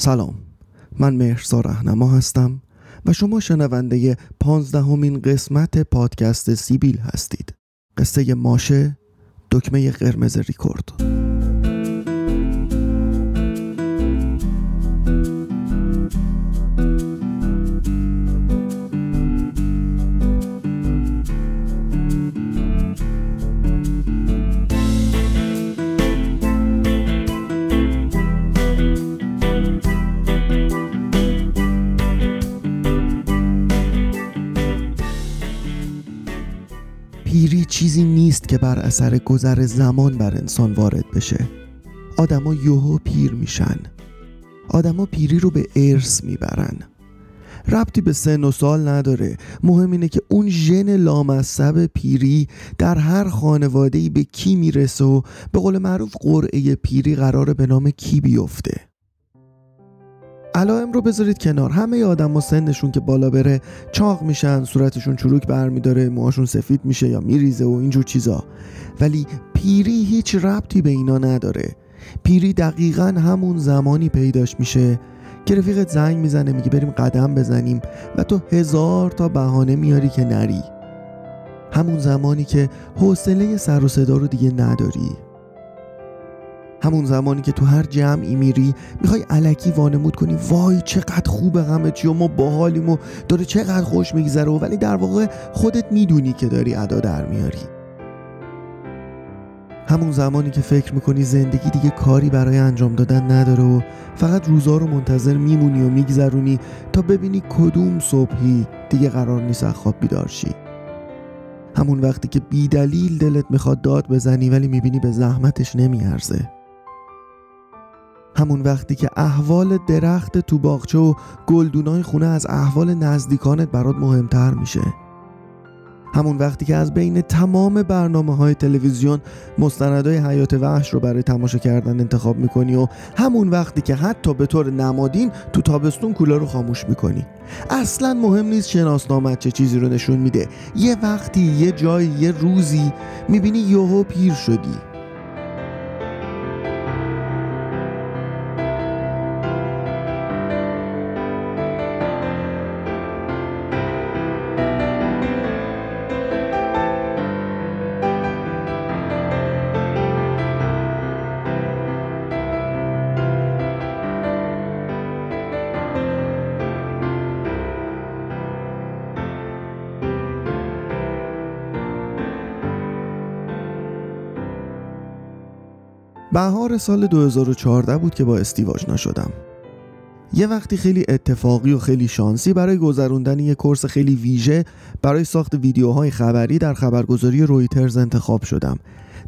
سلام. من مهرزا رهنما هستم و شما شنونده پانزدهمین قسمت پادکست سیبیل هستید. قصه ماشه دکمه قرمز ریکورد. پیری چیزی نیست که بر اثر گذر زمان بر انسان وارد بشه. آدما یوهو پیر میشن. آدما پیری رو به ارث می‌برن. ربطی به سن و سال نداره. مهم اینه که اون ژن لامصب پیری در هر خانواده به کی می‌رسه و به قول معروف قرعه پیری قراره به نام کی بیفته. علائم رو بذارید کنار. همه آدم و سنشون که بالا بره چاق میشن صورتشون چروک برمیداره موهاشون سفید میشه یا میریزه و اینجور چیزا. ولی پیری هیچ ربطی به اینا نداره. پیری دقیقا همون زمانی پیداش میشه که رفیقت زنگ می‌زنه میگه بریم قدم بزنیم و تو هزار تا بهانه میاری که نری. همون زمانی که حوصله سر و صدا رو دیگه نداری. همون زمانی که تو هر جمعی میری می‌خوای علکی وانمود کنی. وای چقدر خوبه همه چی و ما باحالیم و داره چقدر خوش میگذره. ولی در واقع خودت می‌دونی که داری ادا در میاری. همون زمانی که فکر می‌کنی زندگی دیگه کاری برای انجام دادن نداره و فقط روزا رو منتظر میمونی و میگذرونی تا ببینی کدوم صبحی دیگه قرار نیست از خواب بیدار شی. همون وقتی که بی دلیل دلت می‌خواد داد بزنی ولی می‌بینی به زحمتش نمیارزه. همون وقتی که احوال درخت تو باغچه و گلدونای خونه از احوال نزدیکانت برات مهمتر میشه. همون وقتی که از بین تمام برنامه های تلویزیون مستندهای حیات وحش رو برای تماشا کردن انتخاب می‌کنی و همون وقتی که حتی به طور نمادین تو تابستون کولر رو خاموش می‌کنی. اصلا مهم نیست شناسنامت چه چیزی رو نشون میده. یه وقتی یه جایی یه روزی می‌بینی یهو پیر شدی. بهار سال 2014 بود که با استیو آشنا شدم یه وقتی خیلی اتفاقی و خیلی شانسی برای گذروندن یه کورس خیلی ویژه برای ساخت ویدیوهای خبری در خبرگزاری رویترز انتخاب شدم.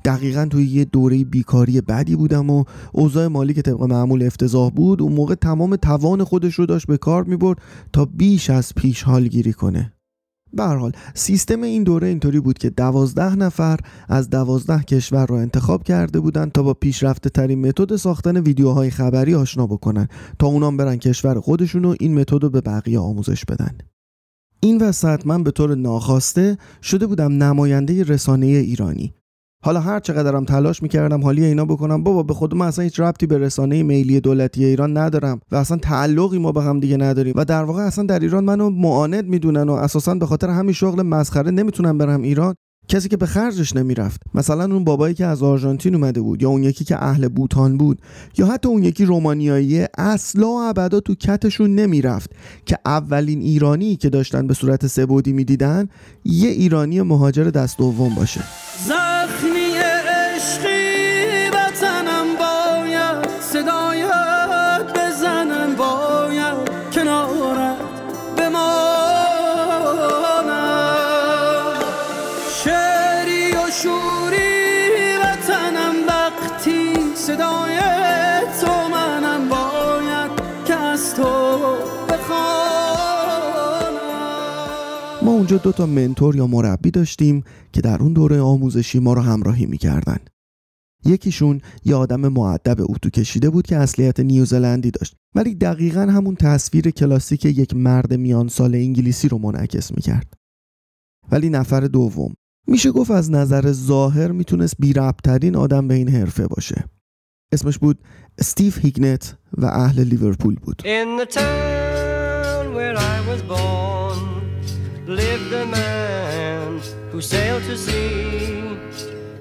دقیقا توی یه دوره بیکاری بدی بودم و اوضاع مالی که طبق معمول افتضاح بود اون موقع تمام توان خودش رو داشت به کار می‌برد تا بیش از پیش حالگیری کنه. به حال سیستم این دوره اینطوری بود که دوازده نفر از دوازده کشور را انتخاب کرده بودند تا با پیشرفته ترین متد ساختن ویدیوهای خبری آشنا بکنن تا اونام برن کشور خودشون و این متد رو به بقیه آموزش بدن. این وسط من به طور ناخواسته شده بودم نماینده رسانه ایرانی. حالا هر چقدرم تلاش می‌کردم حالی اینا بکنم بابا به خود من اصلا هیچ ربطی به رسانه میلی دولتی ایران ندارم و اصلا تعلقی ما به هم دیگه نداریم و در واقع اصلا در ایران منو معاند می‌دونن و اساسا به خاطر همین شغل مسخره نمی‌تونم برم ایران کسی که به خرجش نمی‌رفت. مثلا اون بابایی که از آرژانتین اومده بود یا اون یکی که اهل بوتان بود یا حتی اون یکی رومانیایی اصلا ابدا تو کتشون نمی‌رفت که اولین ایرانی که داشتن به صورت سبودی می‌دیدن یه ایرانی مهاجر دست دوم باشه. زخمی دو تا منتور یا مربی داشتیم که در اون دوره آموزشی ما رو همراهی می‌کردن. یکیشون یه آدم معدب اتو کشیده بود که اصلیت نیوزلندی داشت ولی دقیقا همون تصویر کلاسیک یک مرد میان سال انگلیسی رو منعکس می‌کرد. ولی نفر دوم میشه گفت از نظر ظاهر می‌تونست بی ترین آدم به این حرفه باشه. اسمش بود استیو هیگنت و اهل لیورپول بود. Lived a man who sailed to sea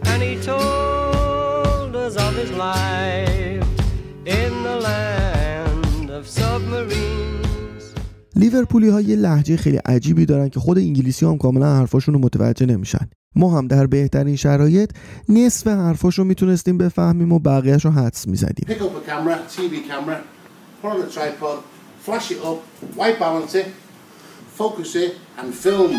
and he told us of his life in the land of submarines. لیورپولی ها یه لحجه خیلی عجیبی دارن که خود انگلیسی هم کاملا حرفاشون رو متوجه نمیشن ما هم در بهترین شرایط نصف حرفاش رو می‌تونستیم بفهمیم و بقیهش رو حدس می‌زدیم pick up a camera, TV camera, put on a tripod, flash it up, white balance it, focus it, and film.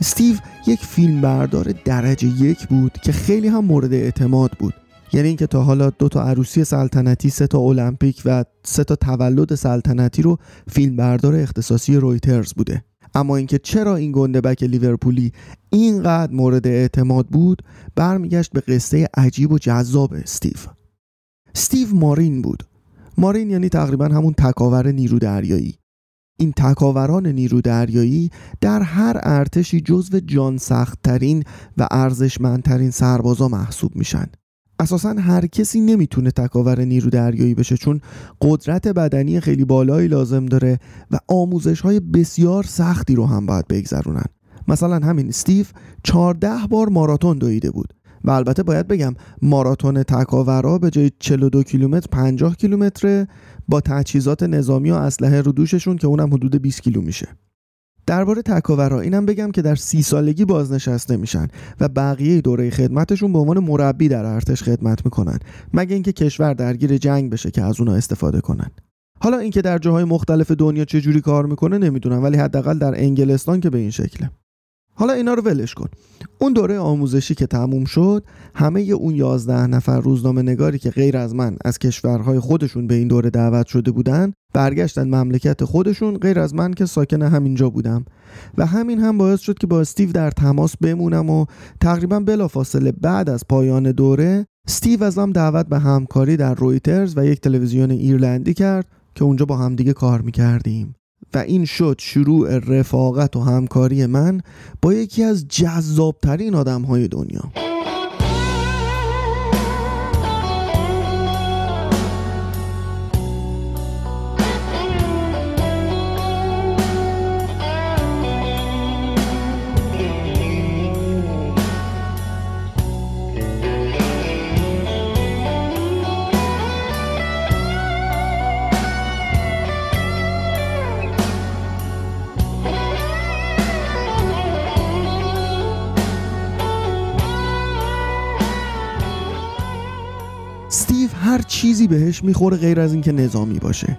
استیو یک فیلمبردار درجه یک بود که خیلی هم مورد اعتماد بود. یعنی اینکه تا حالا دو تا عروسی سلطنتی سه تا المپیک و سه تا تولد سلطنتی رو فیلمبردار اختصاصی رویترز بوده. اما اینکه چرا این گندبک لیورپولی اینقدر مورد اعتماد بود برمیگشت به قصه عجیب و جذاب استیو. استیو مارین بود. مارین یعنی تقریبا همون تکاور نیرو دریایی. این تکاوران نیرو دریایی در هر ارتشی جزو جان سختترین و ارزشمندترین سربازا محسوب میشن. اساسا هر کسی نمی‌تونه تکاور نیرو دریایی بشه چون قدرت بدنی خیلی بالایی لازم داره و آموزش های بسیار سختی رو هم باید بگذرونن. مثلا همین استیو 14 بار ماراتون دویده بود. و البته باید بگم ماراتون تکاورا به جای 42 کیلومتر 50 کیلومتره با تجهیزات نظامی و اسلحه رو دوششون که اونم حدود 20 کیلو میشه. درباره تکاورا اینم بگم که در سی سالگی بازنشسته میشن و بقیه دوره خدمتشون به عنوان مربی در ارتش خدمت می‌کنن مگه اینکه کشور درگیر جنگ بشه که از اونها استفاده کنن. حالا اینکه در جاهای مختلف دنیا چه جوری کار می‌کنه نمی‌دونم ولی حداقل در انگلستان که به این شکله. حالا اینا رو ولش کن. اون دوره آموزشی که تموم شد همه اون یازده نفر روزنامه نگاری که غیر از من از کشورهای خودشون به این دوره دعوت شده بودن برگشتن مملکت خودشون غیر از من که ساکن همینجا بودم. و همین هم باعث شد که با استیو در تماس بمونم و تقریبا بلافاصله بعد از پایان دوره استیو ازم دعوت به همکاری در رویترز و یک تلویزیون ایرلندی کرد که اونجا با همدیگه کار می‌کردیم. و این شد شروع رفاقت و همکاری من با یکی از جذابترین آدم های دنیا. چیزی بهش می‌خوره غیر از اینکه نظامی باشه.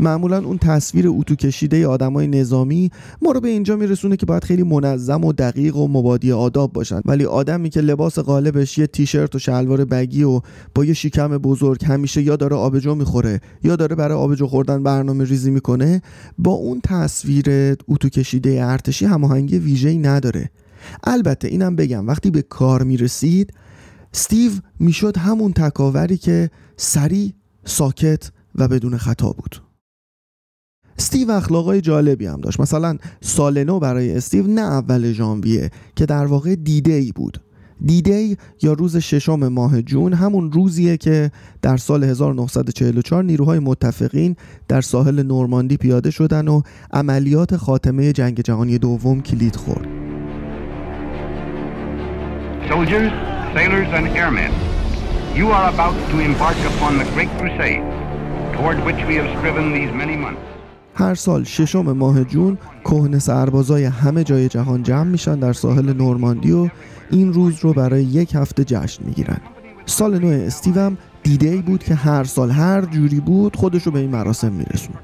معمولا اون تصویر اتو کشیده آدمای نظامی ما رو به اینجا میرسونه که باید خیلی منظم و دقیق و مبادی آداب باشن. ولی آدمی که لباس غالبش یه تیشرت و شلوار بگی و با یه شکم بزرگ همیشه یا داره آبجو می‌خوره یا داره برای آبجو خوردن برنامه ریزی می‌کنه با اون تصویر اتو کشیده ارتشی هماهنگی ویژه‌ای نداره. البته اینم بگم وقتی به کار می‌رسید استیو می‌شد همون تکاوری که سریع ساکت و بدون خطا بود. استیو اخلاقای جالبی هم داشت. مثلا سال نو برای استیو نه اول ژانویه که در واقع دیده ای بود. دیدی یا روز ششم ماه جون همون روزیه که در سال 1944 نیروهای متفقین در ساحل نورماندی پیاده شدن و عملیات خاتمه جنگ جهانی دوم کلید خورد. Soldiers, sailors, and airmen, you are about to embark upon the great crusade toward which we have striven these many months. هر سال ششم ماه جون کهنه سربازای همه جای جهان جمع میشن در ساحل نورماندی و این روز رو برای یک هفته جشن می‌گیرن. سال نو استیو هم دیده ای بود که هر سال هر جوری بود خودش رو به این مراسم میرسون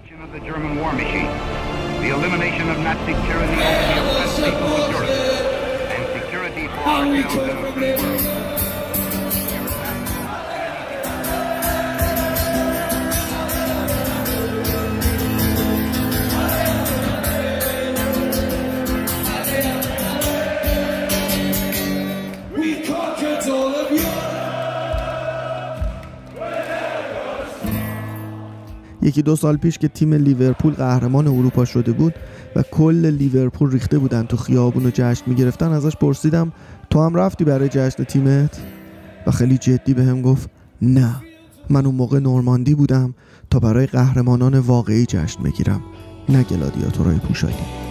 یکی دو سال پیش که تیم لیورپول قهرمان اروپا شده بود و کل لیورپول ریخته بودن تو خیابون و جشن می‌گرفتن. ازش پرسیدم تو هم رفتی برای جشن تیمت؟ و خیلی جدی به هم گفت نه. من اون موقع نورماندی بودم تا برای قهرمانان واقعی جشن بگیرم. نه گلادیاتورای پوشالی.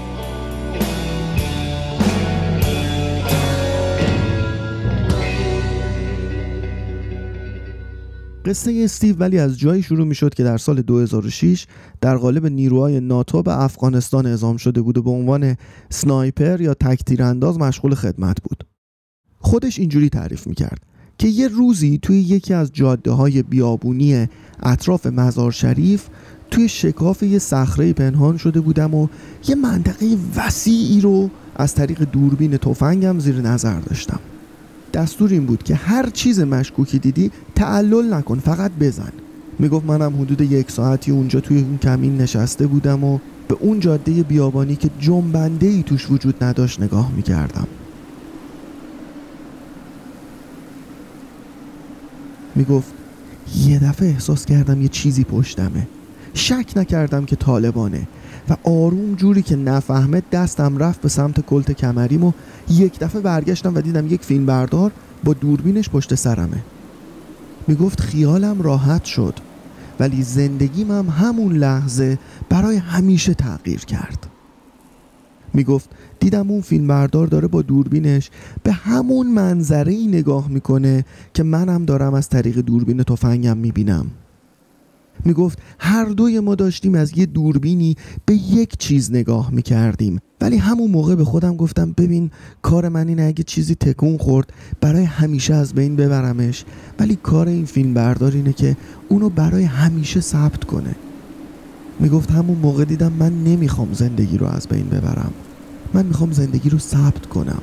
قصه استیو ولی از جایی شروع می شد که در سال 2006 در قالب نیروهای ناتو به افغانستان اعزام شده بود و به عنوان سنایپر یا تک انداز مشغول خدمت بود. خودش اینجوری تعریف می کرد که یه روزی توی یکی از جاده های بیابونی اطراف مزار شریف توی شکاف یه صخره پنهان شده بودم و یه منطقه وسیعی رو از طریق دوربین تفنگم زیر نظر داشتم. دستور این بود که هر چیز مشکوکی دیدی تعلل نکن فقط بزن. می‌گفت منم حدود یک ساعتی اونجا توی اون کمین نشسته بودم و به اون جاده بیابانی که جنبنده ای توش وجود نداشت نگاه می‌کردم. می‌گفت یه دفعه احساس کردم یه چیزی پشتمه. شک نکردم که طالبانه. و آروم جوری که نفهمه دستم رفت به سمت کلت کمریم و یک دفعه برگشتم و دیدم یک فیلم بردار با دوربینش پشت سرمه. می‌گفت خیالم راحت شد ولی زندگیم هم همون لحظه برای همیشه تغییر کرد. می‌گفت دیدم اون فیلم بردار داره با دوربینش به همون منظره ای نگاه می‌کنه که منم دارم از طریق دوربین تفنگم می‌بینم. می‌گفت هر دوی ما داشتیم از یه دوربینی به یک چیز نگاه می‌کردیم. ولی همون موقع به خودم گفتم ببین کار من اینه اگه چیزی تکون خورد برای همیشه از بین ببرمش. ولی کار این فیلم بردار اینه که اونو برای همیشه ثبت کنه. می‌گفت همون موقع دیدم من نمی‌خوام زندگی رو از بین ببرم. من می‌خوام زندگی رو ثبت کنم.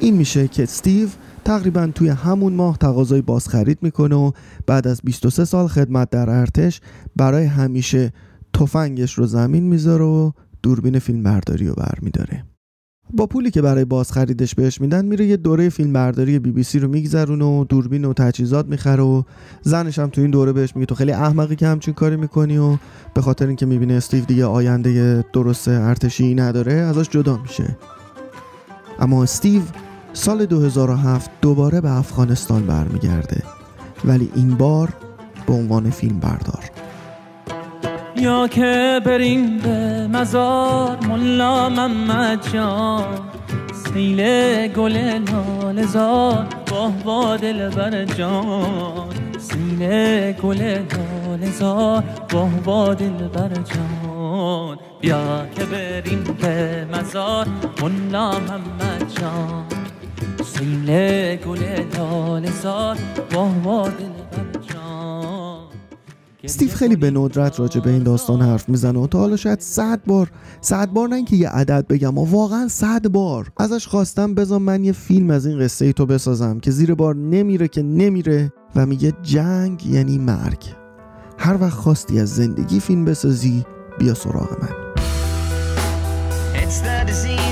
این میشه که استیو تقریبا توی همون ماه تقاضای بازخرید می‌کنه و بعد از 23 سال خدمت در ارتش برای همیشه تفنگش رو زمین می‌ذاره و دوربین فیلم برداری رو برمیداره. با پولی که برای بازخریدش بهش میدن میره یه دوره فیلم برداری بی بی سی رو میگذرونه و دوربین و تجهیزات می‌خره و زنش هم تو این دوره بهش میگه تو خیلی احمقی که همچین کاری می‌کنی و به خاطر اینکه می‌بینه استیو دیگه آینده درست ارتشی نداره ازش جدا میشه. اما استیو سال 2007 دوباره به افغانستان برمیگرده. ولی این بار به عنوان فیلم بردار. یا که بریم به مزار ملا محمد جان. سیل گل لال زار با با دل بر جان. سیل گل لال زار با با دل بر جان. بیا که بریم به مزار ملا محمد جان. سیل گل با دل استیو خیلی به ندرت راجع به این داستان حرف می‌زنه. و تا حالا شاید صد بار صد بار نه اینکه یه عدد بگم و واقعا صد بار ازش خواستم بذار من یه فیلم از این قصه ای تو بسازم که زیر بار نمیره که نمیره و میگه جنگ یعنی مرگ. هر وقت خواستی از زندگی فیلم بسازی بیا سراغ من. It's the disease of the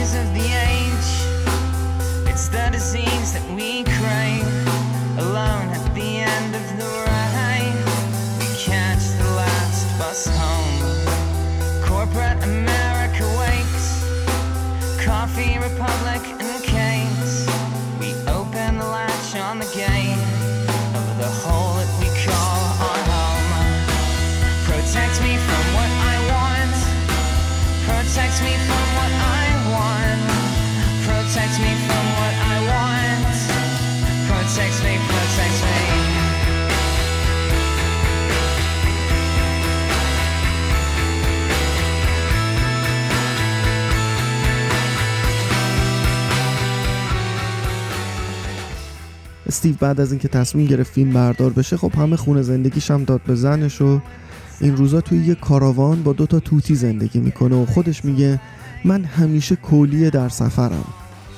استیو بعد از اینکه تصمیم گرفت فیلم بردار بشه خب همه خونه زندگیش هم داد به زنش و این روزا توی یه کاراوان با دو تا توتی زندگی می‌کنه و خودش میگه من همیشه کولیه در سفرم.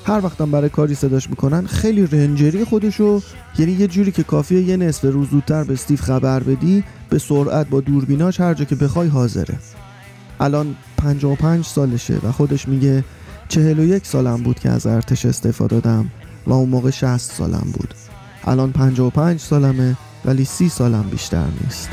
هر وقتم برای کاری صداش می‌کنن خیلی رنجری خودشو یعنی یه جوری که کافیه یه نصف روز زودتر به استیو خبر بدی به سرعت با دوربیناش هر جا که بخوای حاضره. الان 55 سالشه و خودش میگه 41 سالم بود که از ارتش استعفا دادم و اون موقع 60 سالم بود. الان 55 سالمه ولی 30 سالم بیشتر نیست.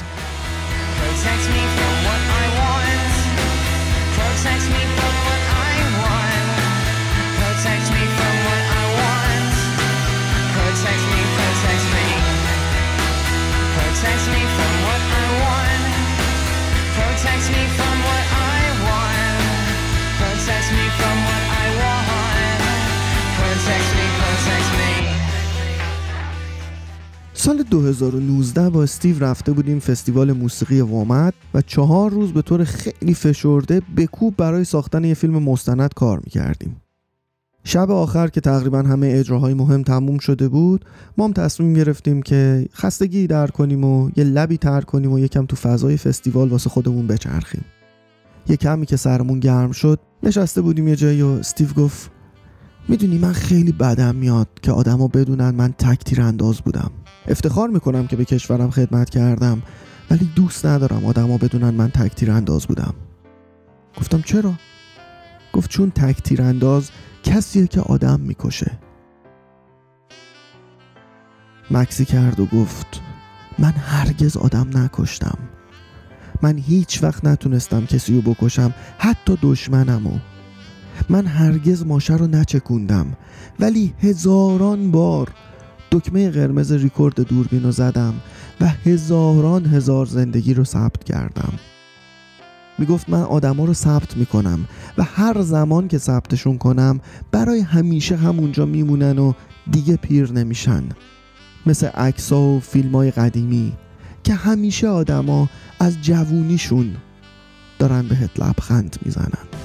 Protect me سال 2019 با استیو رفته بودیم فستیوال موسیقی وامد و چهار روز به طور خیلی فشرده به کوب برای ساختن یه فیلم مستند کار می‌کردیم. شب آخر که تقریبا همه اجراهای مهم تموم شده بود ما هم تصمیم گرفتیم که خستگی در کنیم و یه لبی تر کنیم و یکم تو فضای فستیوال واسه خودمون بچرخیم. یه کمی که سرمون گرم شد نشسته بودیم یه جایی و استیو گفت می‌دونی من خیلی بدم میاد که آدما بدونن من تک تیرانداز بودم. افتخار می‌کنم که به کشورم خدمت کردم ولی دوست ندارم آدما بدونن من تک تیرانداز بودم. گفتم چرا؟ گفت چون تک تیرانداز کسیه که آدم می‌کشه. مکسی کرد و گفت من هرگز آدم نکشتم. من هیچ وقت نتونستم کسی رو بکشم حتی دشمنمو من هرگز ماشه رو نچکوندم ولی هزاران بار دکمه قرمز ریکورد دوربین رو زدم و هزاران هزار زندگی رو ثبت کردم. می‌گفت من آدما رو ثبت می‌کنم و هر زمان که ثبتشون کنم برای همیشه همونجا میمونن و دیگه پیر نمیشن. مثل عکسا و فیلم های قدیمی که همیشه آدما از جوونیشون دارن بهت لبخند می‌زنن.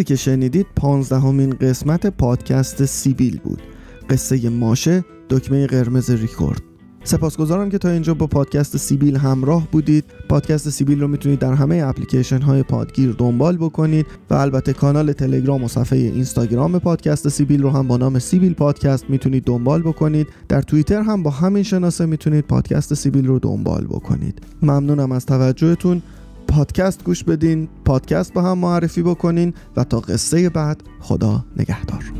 چیزی که شنیدید پانزدهمین قسمت پادکست سیبیل بود. قصه ماشه دکمه قرمز ریکورد. سپاسگزارم که تا اینجا با پادکست سیبیل همراه بودید. پادکست سیبیل رو می‌تونید در همه اپلیکیشن های پادگیر دنبال بکنید و البته کانال تلگرام و صفحه اینستاگرام پادکست سیبیل رو هم با نام سیبیل پادکست می‌تونید دنبال بکنید. در توییتر هم با همین شناسه می‌تونید پادکست سیبیل رو دنبال بکنید. ممنونم از توجهتون. پادکست گوش بدین پادکست با هم معرفی بکنین و تا قصه بعد خدا نگهدار.